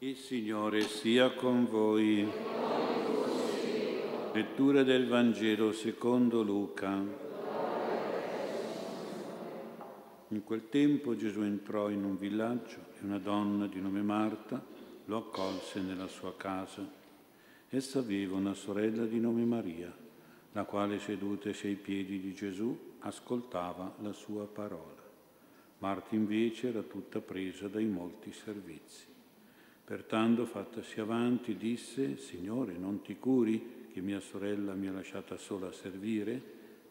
Il Signore sia con voi. Lettura del Vangelo secondo Luca. In quel tempo Gesù entrò in un villaggio e una donna di nome Marta lo accolse nella sua casa. Essa aveva una sorella di nome Maria, la quale sedutasi ai piedi di Gesù ascoltava la sua parola. Marta invece era tutta presa dai molti servizi. Pertanto, fattasi avanti, disse, Signore, non ti curi che mia sorella mi ha lasciata sola a servire?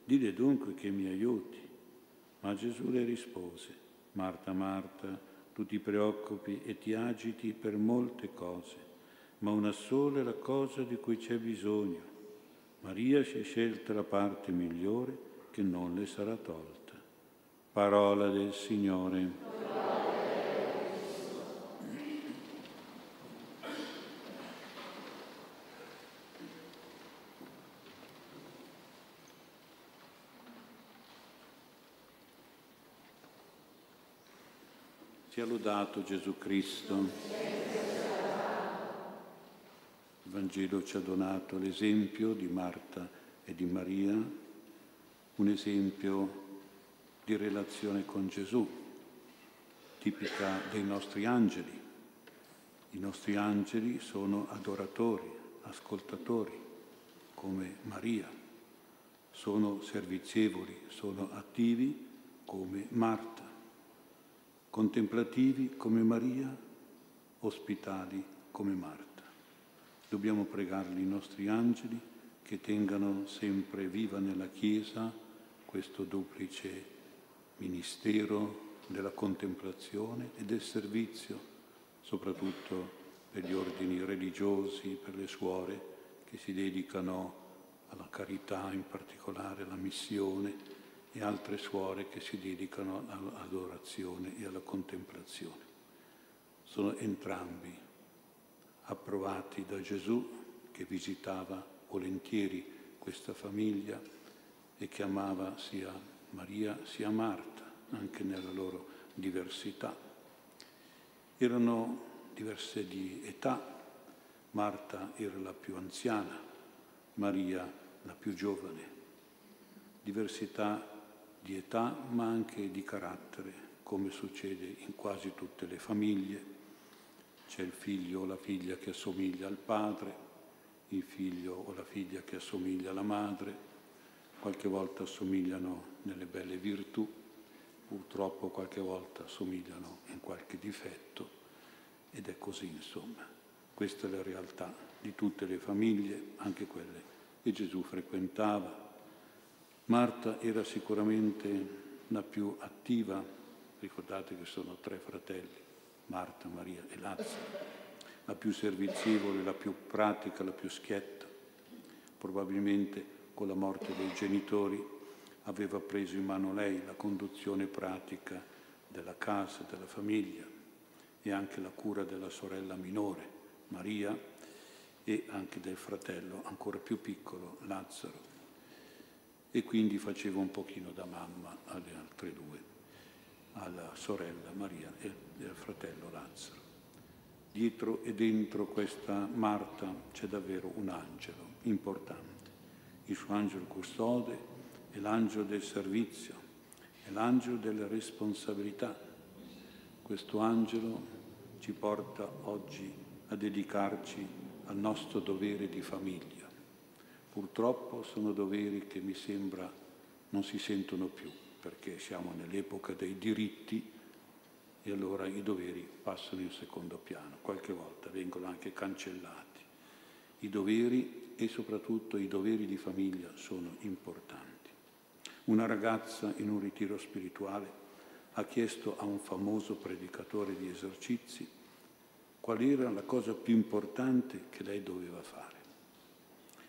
Dile dunque che mi aiuti. Ma Gesù le rispose, Marta, Marta, tu ti preoccupi e ti agiti per molte cose, ma una sola è la cosa di cui c'è bisogno. Maria si è scelta la parte migliore che non le sarà tolta. Parola del Signore. Sia lodato Gesù Cristo. Il Vangelo ci ha donato l'esempio di Marta e di Maria, un esempio di relazione con Gesù, tipica dei nostri angeli. I nostri angeli sono adoratori, ascoltatori, come Maria, sono servizievoli, sono attivi come Marta contemplativi come Maria, ospitali come Marta. Dobbiamo pregarli i nostri angeli che tengano sempre viva nella Chiesa questo duplice ministero della contemplazione e del servizio, soprattutto per gli ordini religiosi, per le suore che si dedicano alla carità, in particolare alla missione e altre suore che si dedicano all'adorazione e alla contemplazione. Sono entrambi approvati da Gesù che visitava volentieri questa famiglia e che amava sia Maria sia Marta, anche nella loro diversità. Erano diverse di età, Marta era la più anziana, Maria la più giovane, diversità di età ma anche di carattere, come succede in quasi tutte le famiglie. C'è il figlio o la figlia che assomiglia al padre, il figlio o la figlia che assomiglia alla madre, qualche volta assomigliano nelle belle virtù, purtroppo qualche volta assomigliano in qualche difetto ed è così insomma. Questa è la realtà di tutte le famiglie, anche quelle che Gesù frequentava Marta era sicuramente la più attiva, ricordate che sono tre fratelli, Marta, Maria e Lazzaro, la più servizievole, la più pratica, la più schietta. Probabilmente con la morte dei genitori aveva preso in mano lei la conduzione pratica della casa, della famiglia e anche la cura della sorella minore, Maria, e anche del fratello ancora più piccolo, Lazzaro e quindi faceva un pochino da mamma alle altre due, alla sorella Maria e al fratello Lazzaro. Dietro e dentro questa Marta c'è davvero un angelo importante, il suo angelo custode è l'angelo del servizio, è l'angelo della responsabilità. Questo angelo ci porta oggi a dedicarci al nostro dovere di famiglia Purtroppo sono doveri che mi sembra non si sentono più, perché siamo nell'epoca dei diritti e allora i doveri passano in secondo piano, qualche volta vengono anche cancellati. I doveri e soprattutto i doveri di famiglia sono importanti. Una ragazza in un ritiro spirituale ha chiesto a un famoso predicatore di esercizi qual era la cosa più importante che lei doveva fare.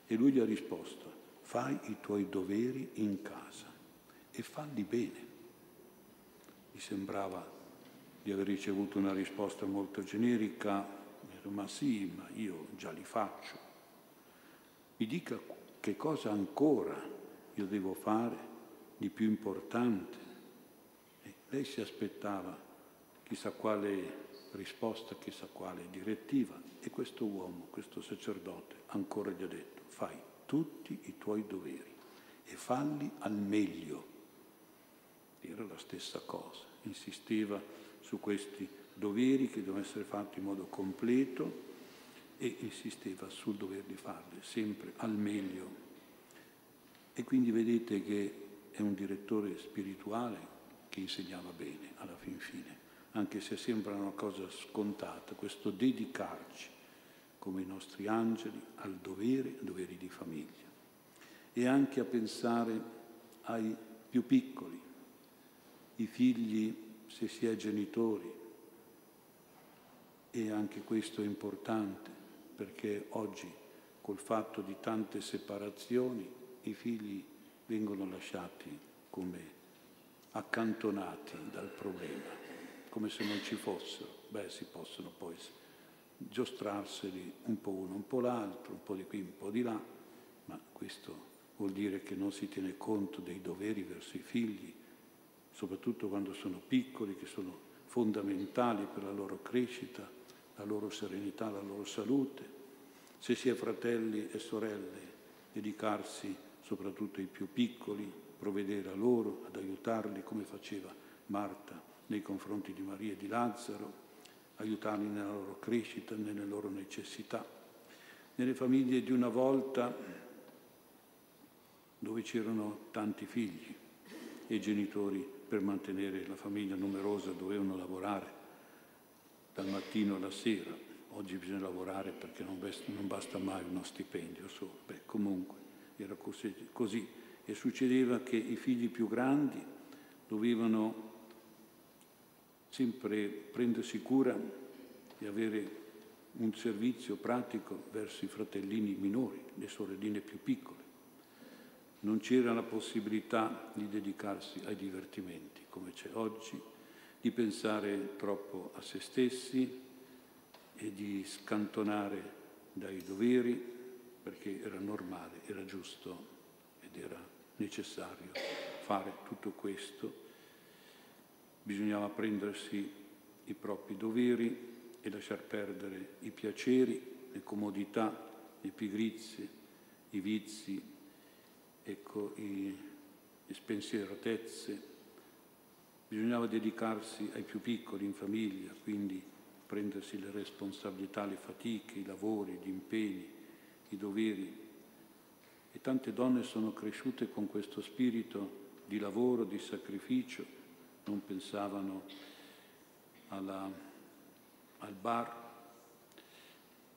E lui gli ha risposto, fai i tuoi doveri in casa e falli bene. Mi sembrava di aver ricevuto una risposta molto generica, ma sì, ma io già li faccio. Mi dica che cosa ancora io devo fare di più importante. E lei si aspettava chissà quale risposta chissà quale direttiva e questo uomo, questo sacerdote, ancora gli ha detto fai tutti i tuoi doveri e falli al meglio. Era la stessa cosa, insisteva su questi doveri che devono essere fatti in modo completo e insisteva sul dover di farli, sempre al meglio. E quindi vedete che è un direttore spirituale che insegnava bene alla fin fine, anche se sembra una cosa scontata, questo dedicarci come i nostri angeli al dovere, doveri di famiglia, e anche a pensare ai più piccoli, i figli se si è genitori, e anche questo è importante perché oggi col fatto di tante separazioni i figli vengono lasciati come accantonati dal problema, come se non ci fossero. Beh, si possono poi giostrarseli un po' uno, un po' l'altro, un po' di qui, un po' di là, ma questo vuol dire che non si tiene conto dei doveri verso i figli, soprattutto quando sono piccoli, che sono fondamentali per la loro crescita, la loro serenità, la loro salute. Se si è fratelli e sorelle, dedicarsi soprattutto ai più piccoli, provvedere a loro, ad aiutarli come faceva Marta nei confronti di Maria e di Lazzaro, aiutarli nella loro crescita, nelle loro necessità. Nelle famiglie di una volta dove c'erano tanti figli e i genitori per mantenere la famiglia numerosa dovevano lavorare dal mattino alla sera. Oggi bisogna lavorare perché non basta mai uno stipendio solo. Beh, comunque era così, così. E succedeva che i figli più grandi dovevano sempre prendersi cura di avere un servizio pratico verso i fratellini minori, le sorelline più piccole. Non c'era la possibilità di dedicarsi ai divertimenti come c'è oggi, di pensare troppo a se stessi e di scantonare dai doveri perché era normale, era giusto ed era necessario fare tutto questo bisognava prendersi i propri doveri e lasciar perdere i piaceri, le comodità, le pigrizie, i vizi, ecco, i, le spensieratezze. Bisognava dedicarsi ai più piccoli in famiglia, quindi prendersi le responsabilità, le fatiche, i lavori, gli impegni, i doveri. E tante donne sono cresciute con questo spirito di lavoro, di sacrificio, non pensavano alla, al bar,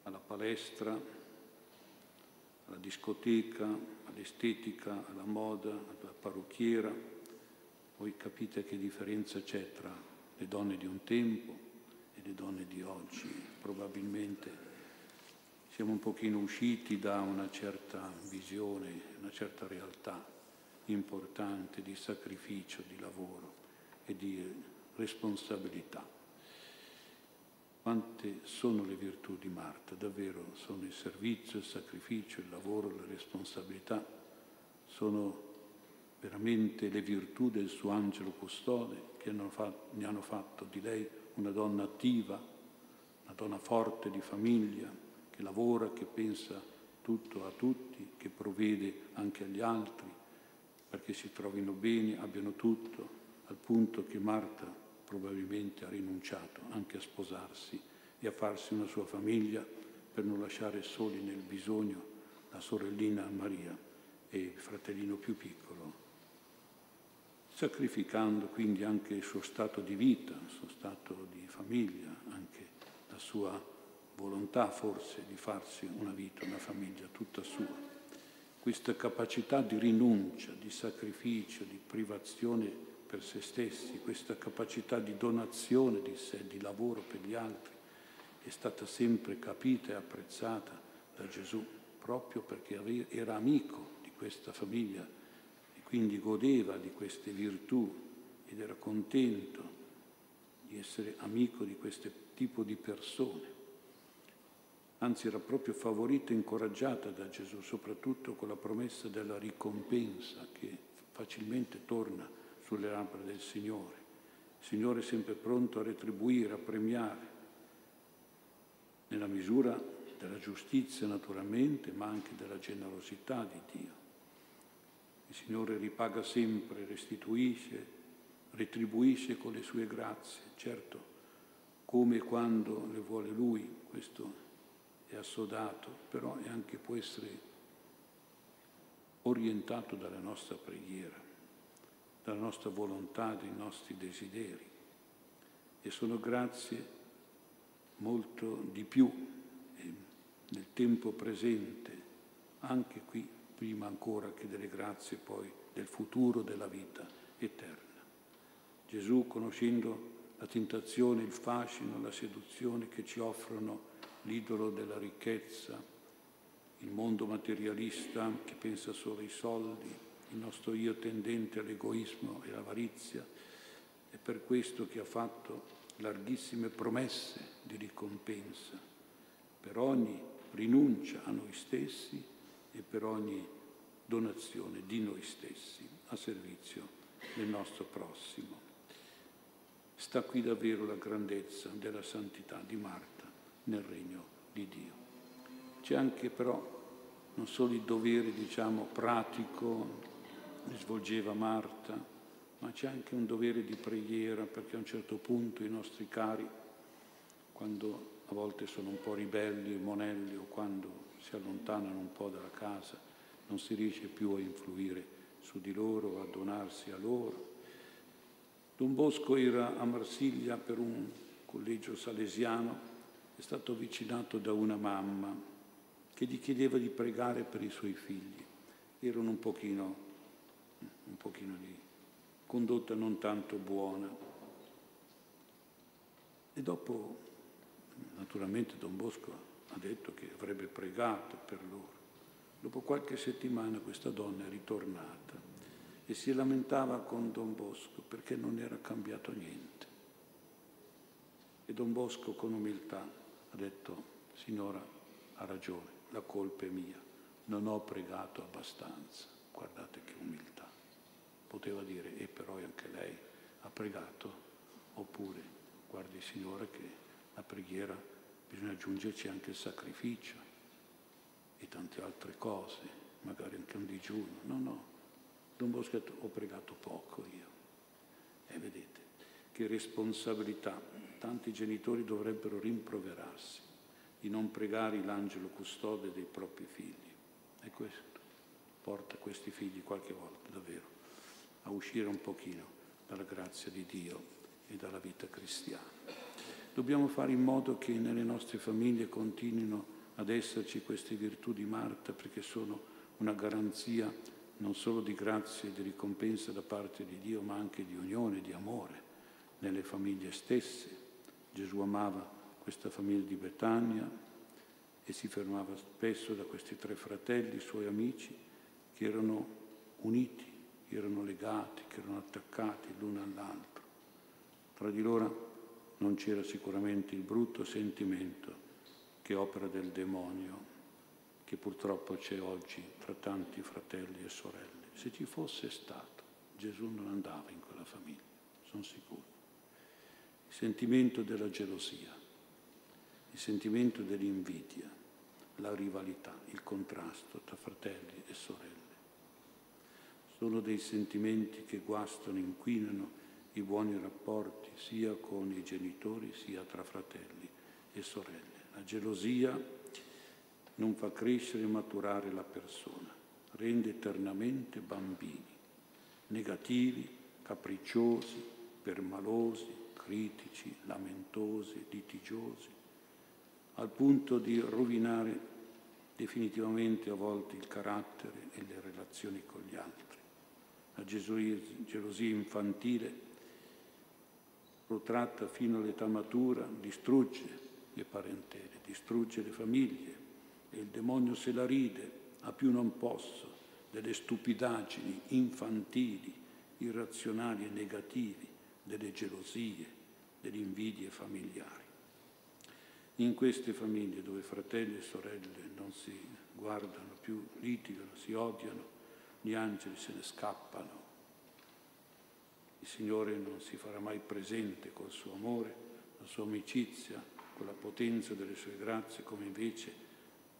alla palestra, alla discoteca, all'estetica, alla moda, alla parrucchiera. Voi capite che differenza c'è tra le donne di un tempo e le donne di oggi. Probabilmente siamo un pochino usciti da una certa visione, una certa realtà importante di sacrificio, di lavoro e di responsabilità. Quante sono le virtù di Marta? Davvero sono il servizio, il sacrificio, il lavoro, la responsabilità, sono veramente le virtù del suo angelo custode che hanno fatto, ne hanno fatto di lei una donna attiva, una donna forte di famiglia, che lavora, che pensa tutto a tutti, che provvede anche agli altri perché si trovino bene, abbiano tutto, al punto che Marta probabilmente ha rinunciato anche a sposarsi e a farsi una sua famiglia per non lasciare soli nel bisogno la sorellina Maria e il fratellino più piccolo, sacrificando quindi anche il suo stato di vita, il suo stato di famiglia, anche la sua volontà forse di farsi una vita, una famiglia tutta sua. Questa capacità di rinuncia, di sacrificio, di privazione per se stessi, questa capacità di donazione di sé, di lavoro per gli altri, è stata sempre capita e apprezzata da Gesù, proprio perché era amico di questa famiglia e quindi godeva di queste virtù ed era contento di essere amico di questo tipo di persone. Anzi era proprio favorita e incoraggiata da Gesù, soprattutto con la promessa della ricompensa che facilmente torna sulle labbra del Signore. Il Signore è sempre pronto a retribuire, a premiare nella misura della giustizia naturalmente, ma anche della generosità di Dio. Il Signore ripaga sempre, restituisce, retribuisce con le sue grazie, certo, come e quando le vuole Lui, questo è assodato, però è anche può essere orientato dalla nostra preghiera, dalla nostra volontà, dai nostri desideri. E sono grazie molto di più eh, nel tempo presente, anche qui, prima ancora che delle grazie poi del futuro della vita eterna. Gesù, conoscendo la tentazione, il fascino, la seduzione che ci offrono l'idolo della ricchezza, il mondo materialista che pensa solo ai soldi, il nostro io tendente all'egoismo e all'avarizia, è per questo che ha fatto larghissime promesse di ricompensa per ogni rinuncia a noi stessi e per ogni donazione di noi stessi a servizio del nostro prossimo. Sta qui davvero la grandezza della santità di Marta nel regno di Dio. C'è anche però non solo il dovere, diciamo, pratico svolgeva Marta, ma c'è anche un dovere di preghiera perché a un certo punto i nostri cari, quando a volte sono un po' ribelli, monelli o quando si allontanano un po' dalla casa, non si riesce più a influire su di loro, a donarsi a loro. Don Bosco era a Marsiglia per un collegio salesiano, è stato avvicinato da una mamma che gli chiedeva di pregare per i suoi figli. Erano un pochino, un pochino di condotta non tanto buona. E dopo, naturalmente, Don Bosco ha detto che avrebbe pregato per loro. Dopo qualche settimana questa donna è ritornata e si lamentava con Don Bosco perché non era cambiato niente. E Don Bosco con umiltà ha detto, signora, ha ragione, la colpa è mia, non ho pregato abbastanza. Guardate che umiltà poteva dire e però anche lei ha pregato, oppure guardi Signore che la preghiera bisogna aggiungerci anche il sacrificio e tante altre cose, magari anche un digiuno. No, no, Don Bosco ha detto ho pregato poco io. E vedete che responsabilità tanti genitori dovrebbero rimproverarsi di non pregare l'angelo custode dei propri figli. E questo porta questi figli qualche volta davvero a uscire un pochino dalla grazia di Dio e dalla vita cristiana. Dobbiamo fare in modo che nelle nostre famiglie continuino ad esserci queste virtù di Marta perché sono una garanzia non solo di grazia e di ricompensa da parte di Dio, ma anche di unione, di amore nelle famiglie stesse. Gesù amava questa famiglia di Betania e si fermava spesso da questi tre fratelli, suoi amici, che erano uniti erano legati, che erano attaccati l'uno all'altro. Tra di loro non c'era sicuramente il brutto sentimento che opera del demonio, che purtroppo c'è oggi tra tanti fratelli e sorelle. Se ci fosse stato, Gesù non andava in quella famiglia, sono sicuro. Il sentimento della gelosia, il sentimento dell'invidia, la rivalità, il contrasto tra fratelli e sorelle sono dei sentimenti che guastano, inquinano i buoni rapporti sia con i genitori sia tra fratelli e sorelle. La gelosia non fa crescere e maturare la persona, rende eternamente bambini, negativi, capricciosi, permalosi, critici, lamentosi, litigiosi, al punto di rovinare definitivamente a volte il carattere e le relazioni con gli altri. La gelosia infantile, protratta fino all'età matura, distrugge le parentele, distrugge le famiglie e il demonio se la ride a più non posso delle stupidaggini infantili, irrazionali e negativi, delle gelosie, delle invidie familiari. In queste famiglie dove fratelli e sorelle non si guardano più, litigano, si odiano, gli angeli se ne scappano. Il Signore non si farà mai presente col suo amore, la sua amicizia, con la potenza delle sue grazie, come invece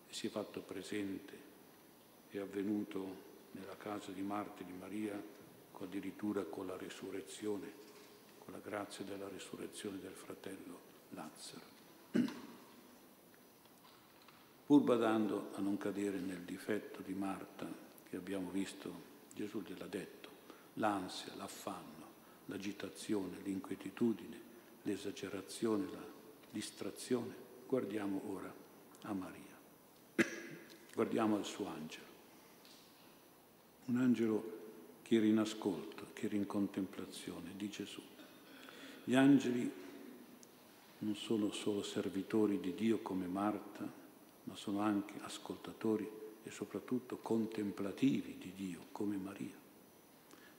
si è fatto presente, è avvenuto nella casa di Marta e di Maria, addirittura con la risurrezione, con la grazia della risurrezione del fratello Lazzaro. Pur badando a non cadere nel difetto di Marta, che abbiamo visto, Gesù gliel'ha detto, l'ansia, l'affanno, l'agitazione, l'inquietudine, l'esagerazione, la distrazione, guardiamo ora a Maria, guardiamo al suo angelo. Un angelo che era in ascolto, che era in contemplazione di Gesù. Gli angeli non sono solo servitori di Dio come Marta, ma sono anche ascoltatori e soprattutto contemplativi di Dio come Maria.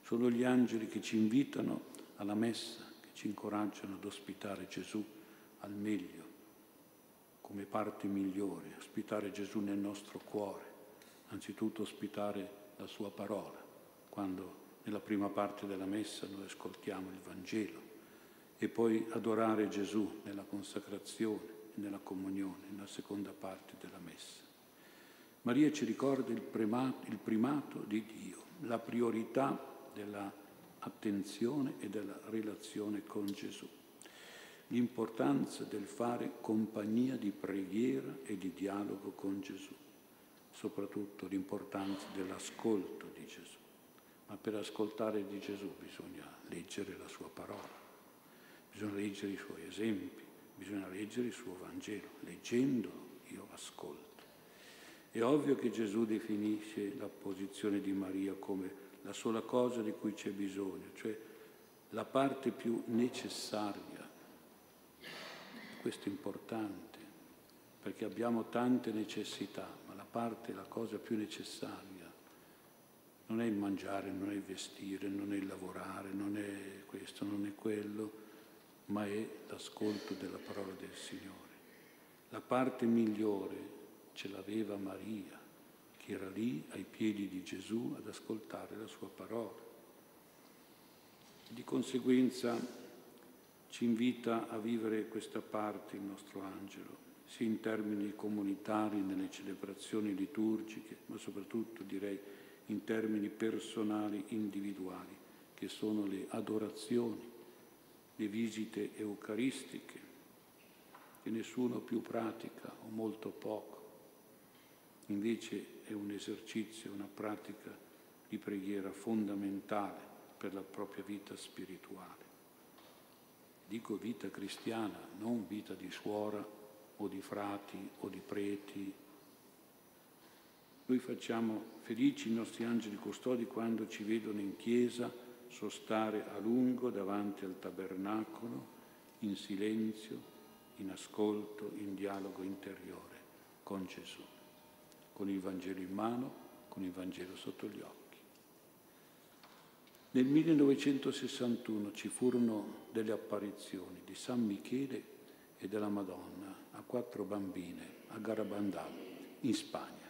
Sono gli angeli che ci invitano alla messa, che ci incoraggiano ad ospitare Gesù al meglio, come parte migliore, ospitare Gesù nel nostro cuore, anzitutto ospitare la sua parola, quando nella prima parte della messa noi ascoltiamo il Vangelo e poi adorare Gesù nella consacrazione, nella comunione, nella seconda parte della messa. Maria ci ricorda il primato, il primato di Dio, la priorità dell'attenzione e della relazione con Gesù, l'importanza del fare compagnia di preghiera e di dialogo con Gesù, soprattutto l'importanza dell'ascolto di Gesù. Ma per ascoltare di Gesù bisogna leggere la sua parola, bisogna leggere i suoi esempi, bisogna leggere il suo Vangelo. Leggendolo io ascolto. È ovvio che Gesù definisce la posizione di Maria come la sola cosa di cui c'è bisogno, cioè la parte più necessaria. Questo è importante, perché abbiamo tante necessità, ma la parte, la cosa più necessaria non è il mangiare, non è il vestire, non è il lavorare, non è questo, non è quello, ma è l'ascolto della parola del Signore. La parte migliore ce l'aveva Maria che era lì ai piedi di Gesù ad ascoltare la sua parola. Di conseguenza ci invita a vivere questa parte il nostro angelo, sia in termini comunitari nelle celebrazioni liturgiche, ma soprattutto direi in termini personali, individuali, che sono le adorazioni, le visite eucaristiche, che nessuno più pratica o molto poco. Invece è un esercizio, una pratica di preghiera fondamentale per la propria vita spirituale. Dico vita cristiana, non vita di suora o di frati o di preti. Noi facciamo felici i nostri angeli custodi quando ci vedono in chiesa sostare a lungo davanti al tabernacolo, in silenzio, in ascolto, in dialogo interiore con Gesù con il Vangelo in mano, con il Vangelo sotto gli occhi. Nel 1961 ci furono delle apparizioni di San Michele e della Madonna a quattro bambine a Garabandal, in Spagna.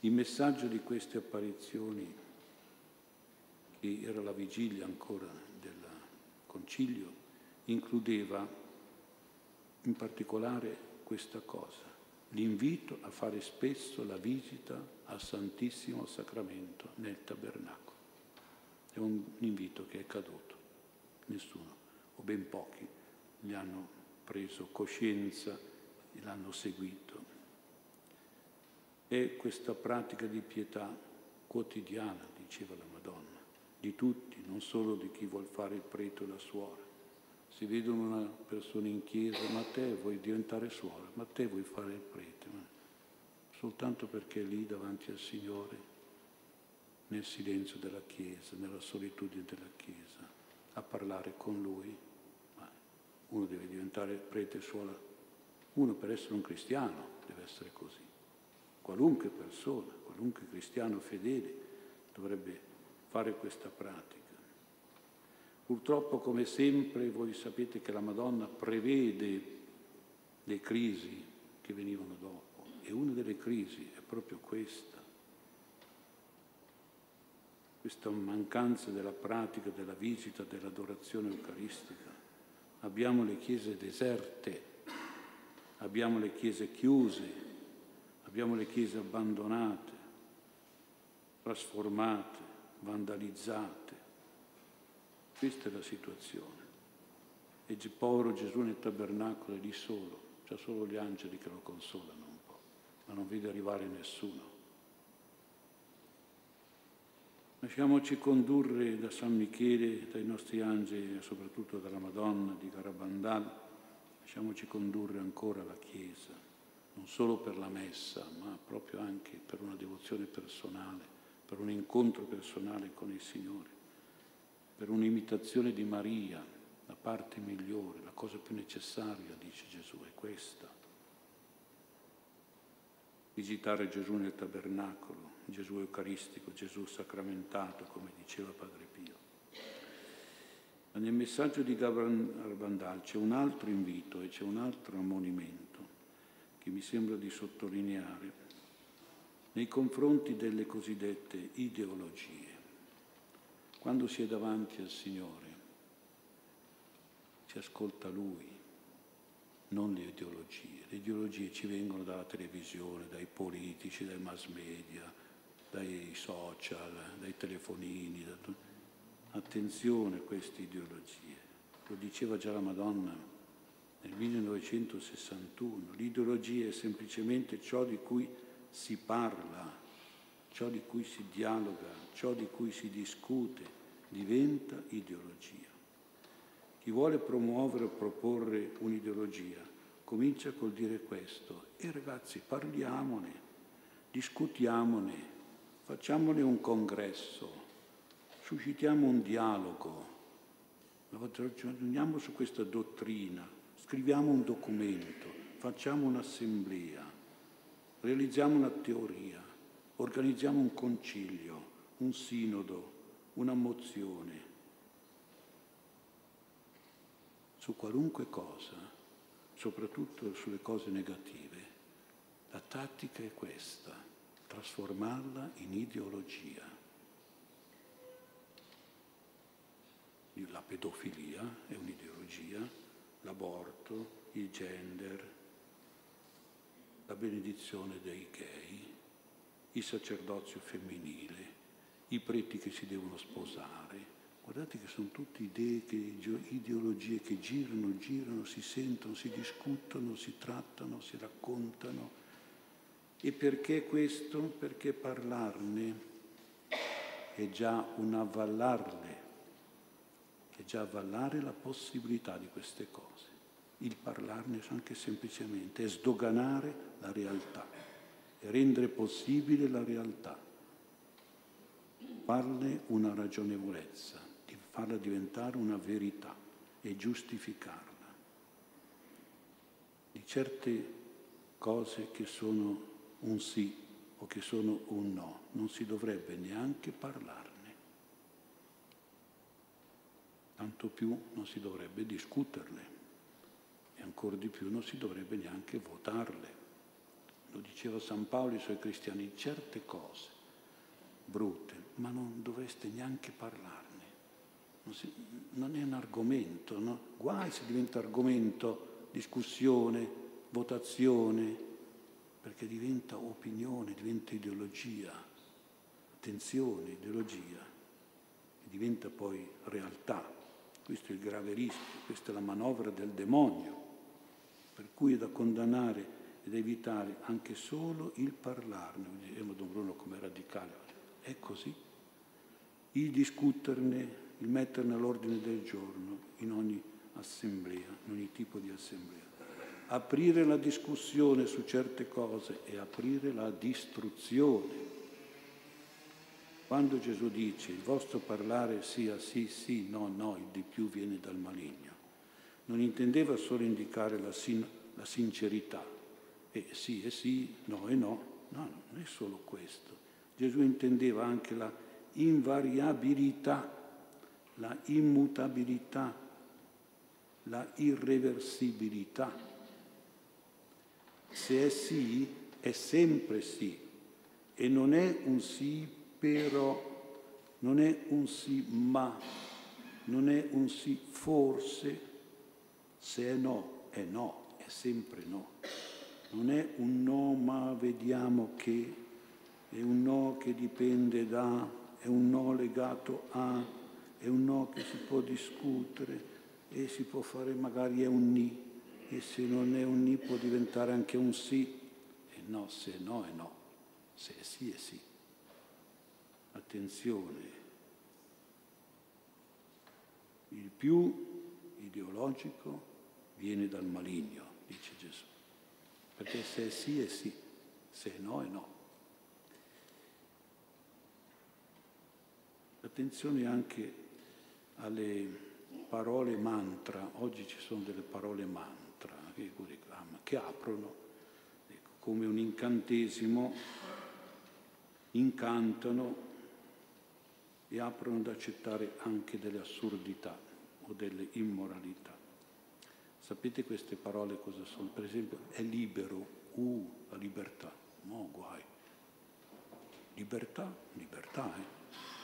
Il messaggio di queste apparizioni, che era la vigilia ancora del concilio, includeva in particolare questa cosa l'invito a fare spesso la visita al Santissimo Sacramento nel tabernacolo. È un invito che è caduto. Nessuno, o ben pochi, ne hanno preso coscienza e l'hanno seguito. È questa pratica di pietà quotidiana, diceva la Madonna, di tutti, non solo di chi vuol fare il prete o la suora si vedono una persona in chiesa, ma te vuoi diventare suora, ma te vuoi fare il prete, ma soltanto perché lì davanti al Signore, nel silenzio della chiesa, nella solitudine della chiesa, a parlare con Lui. Ma uno deve diventare prete suora, uno per essere un cristiano deve essere così. Qualunque persona, qualunque cristiano fedele dovrebbe fare questa pratica. Purtroppo, come sempre, voi sapete che la Madonna prevede le crisi che venivano dopo e una delle crisi è proprio questa, questa mancanza della pratica, della visita, dell'adorazione eucaristica. Abbiamo le chiese deserte, abbiamo le chiese chiuse, abbiamo le chiese abbandonate, trasformate, vandalizzate. Questa è la situazione. E il povero Gesù nel tabernacolo è lì solo, c'ha solo gli angeli che lo consolano un po', ma non vede arrivare nessuno. Lasciamoci condurre da San Michele, dai nostri angeli e soprattutto dalla Madonna di Garabandal, lasciamoci condurre ancora la Chiesa, non solo per la messa, ma proprio anche per una devozione personale, per un incontro personale con il Signore, per un'imitazione di Maria, la parte migliore, la cosa più necessaria, dice Gesù, è questa. Visitare Gesù nel tabernacolo, Gesù Eucaristico, Gesù sacramentato, come diceva Padre Pio. Ma nel messaggio di Gabriel c'è un altro invito e c'è un altro ammonimento che mi sembra di sottolineare nei confronti delle cosiddette ideologie. Quando si è davanti al Signore, si ascolta Lui, non le ideologie. Le ideologie ci vengono dalla televisione, dai politici, dai mass media, dai social, dai telefonini. Da t- Attenzione a queste ideologie. Lo diceva già la Madonna nel 1961. L'ideologia è semplicemente ciò di cui si parla, ciò di cui si dialoga, ciò di cui si discute, diventa ideologia. Chi vuole promuovere o proporre un'ideologia comincia col dire questo e ragazzi parliamone, discutiamone, Facciamone un congresso, suscitiamo un dialogo, ragioniamo su questa dottrina, scriviamo un documento, facciamo un'assemblea, realizziamo una teoria, organizziamo un concilio, un sinodo, una mozione. Su qualunque cosa, soprattutto sulle cose negative, la tattica è questa trasformarla in ideologia. La pedofilia è un'ideologia, l'aborto, il gender, la benedizione dei gay, il sacerdozio femminile, i preti che si devono sposare. Guardate che sono tutte idee, che, ideologie che girano, girano, si sentono, si discutono, si trattano, si raccontano e perché questo? Perché parlarne è già un avvallarle, è già avvallare la possibilità di queste cose. Il parlarne anche semplicemente è sdoganare la realtà, rendere possibile la realtà, farne una ragionevolezza, di farla diventare una verità e giustificarla di certe cose che sono un sì o che sono un no, non si dovrebbe neanche parlarne. Tanto più non si dovrebbe discuterle e ancora di più non si dovrebbe neanche votarle. Lo diceva San Paolo ai suoi cristiani, certe cose brutte, ma non dovreste neanche parlarne. Non, si, non è un argomento, no? guai se diventa argomento, discussione, votazione, perché diventa opinione, diventa ideologia, attenzione, ideologia, diventa poi realtà. Questo è il grave rischio, questa è la manovra del demonio, per cui è da condannare ed evitare anche solo il parlarne. Diceva Don Bruno come radicale, è così. Il discuterne, il metterne all'ordine del giorno in ogni assemblea, in ogni tipo di assemblea aprire la discussione su certe cose e aprire la distruzione. Quando Gesù dice il vostro parlare sia sì, sì, no, no, il di più viene dal maligno, non intendeva solo indicare la, sin- la sincerità, e sì e sì, no e no, no, non è solo questo. Gesù intendeva anche la invariabilità, la immutabilità, la irreversibilità se è sì, è sempre sì e non è un sì però, non è un sì ma, non è un sì forse, se è no, è no, è sempre no. Non è un no ma vediamo che, è un no che dipende da, è un no legato a, è un no che si può discutere e si può fare magari è un ni. E se non è un ni può diventare anche un sì. E no, se no è no, se è sì è sì. Attenzione, il più ideologico viene dal maligno, dice Gesù, perché se è sì è sì, se è no è no. Attenzione anche alle parole mantra, oggi ci sono delle parole mantra che, aprono ecco, come un incantesimo, incantano e aprono ad accettare anche delle assurdità o delle immoralità. Sapete queste parole cosa sono? Per esempio, è libero, uh, la libertà, no guai. Libertà, libertà, eh?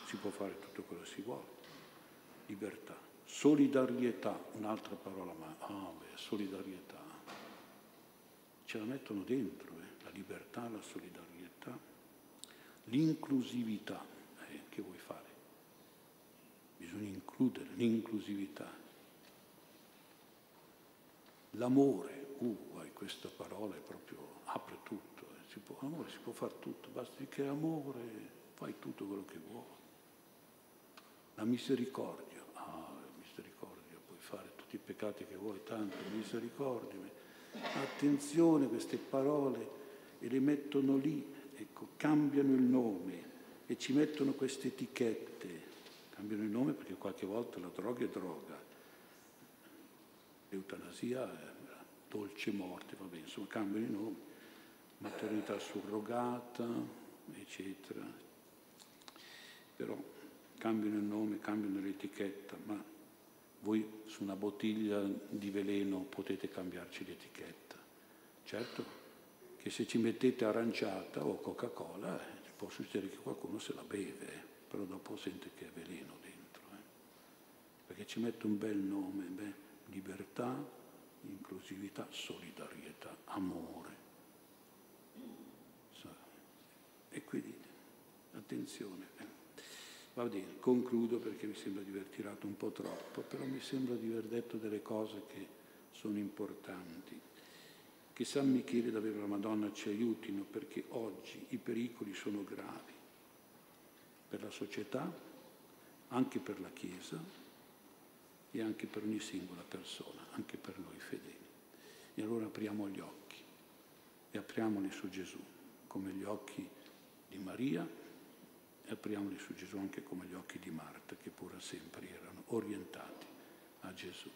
si può fare tutto quello che si vuole. Libertà. Solidarietà, un'altra parola, ma ah, beh, solidarietà. Ce la mettono dentro, eh? la libertà, la solidarietà, l'inclusività. Eh, che vuoi fare? Bisogna includere l'inclusività. L'amore, uh, questa parola è proprio, apre tutto. Eh? Si può, amore si può fare tutto, basta che amore, fai tutto quello che vuoi. La misericordia tutti i peccati che vuoi, tanto misericordia. Attenzione, queste parole e le mettono lì, ecco, cambiano il nome e ci mettono queste etichette. Cambiano il nome perché qualche volta la droga è droga, l'eutanasia è dolce morte, va bene, insomma cambiano i nomi, maternità surrogata, eccetera. Però cambiano il nome, cambiano l'etichetta, ma voi su una bottiglia di veleno potete cambiarci l'etichetta. Certo che se ci mettete aranciata o Coca-Cola eh, può succedere che qualcuno se la beve, eh, però dopo sente che è veleno dentro. Eh. Perché ci mette un bel nome, beh, libertà, inclusività, solidarietà, amore. E quindi attenzione. Eh. Va bene, concludo perché mi sembra di aver tirato un po' troppo, però mi sembra di aver detto delle cose che sono importanti. Che San Michele davvero la Madonna ci aiutino perché oggi i pericoli sono gravi per la società, anche per la Chiesa e anche per ogni singola persona, anche per noi fedeli. E allora apriamo gli occhi e apriamoli su Gesù, come gli occhi di Maria e apriamoli su Gesù anche come gli occhi di Marta, che pure sempre erano orientati a Gesù.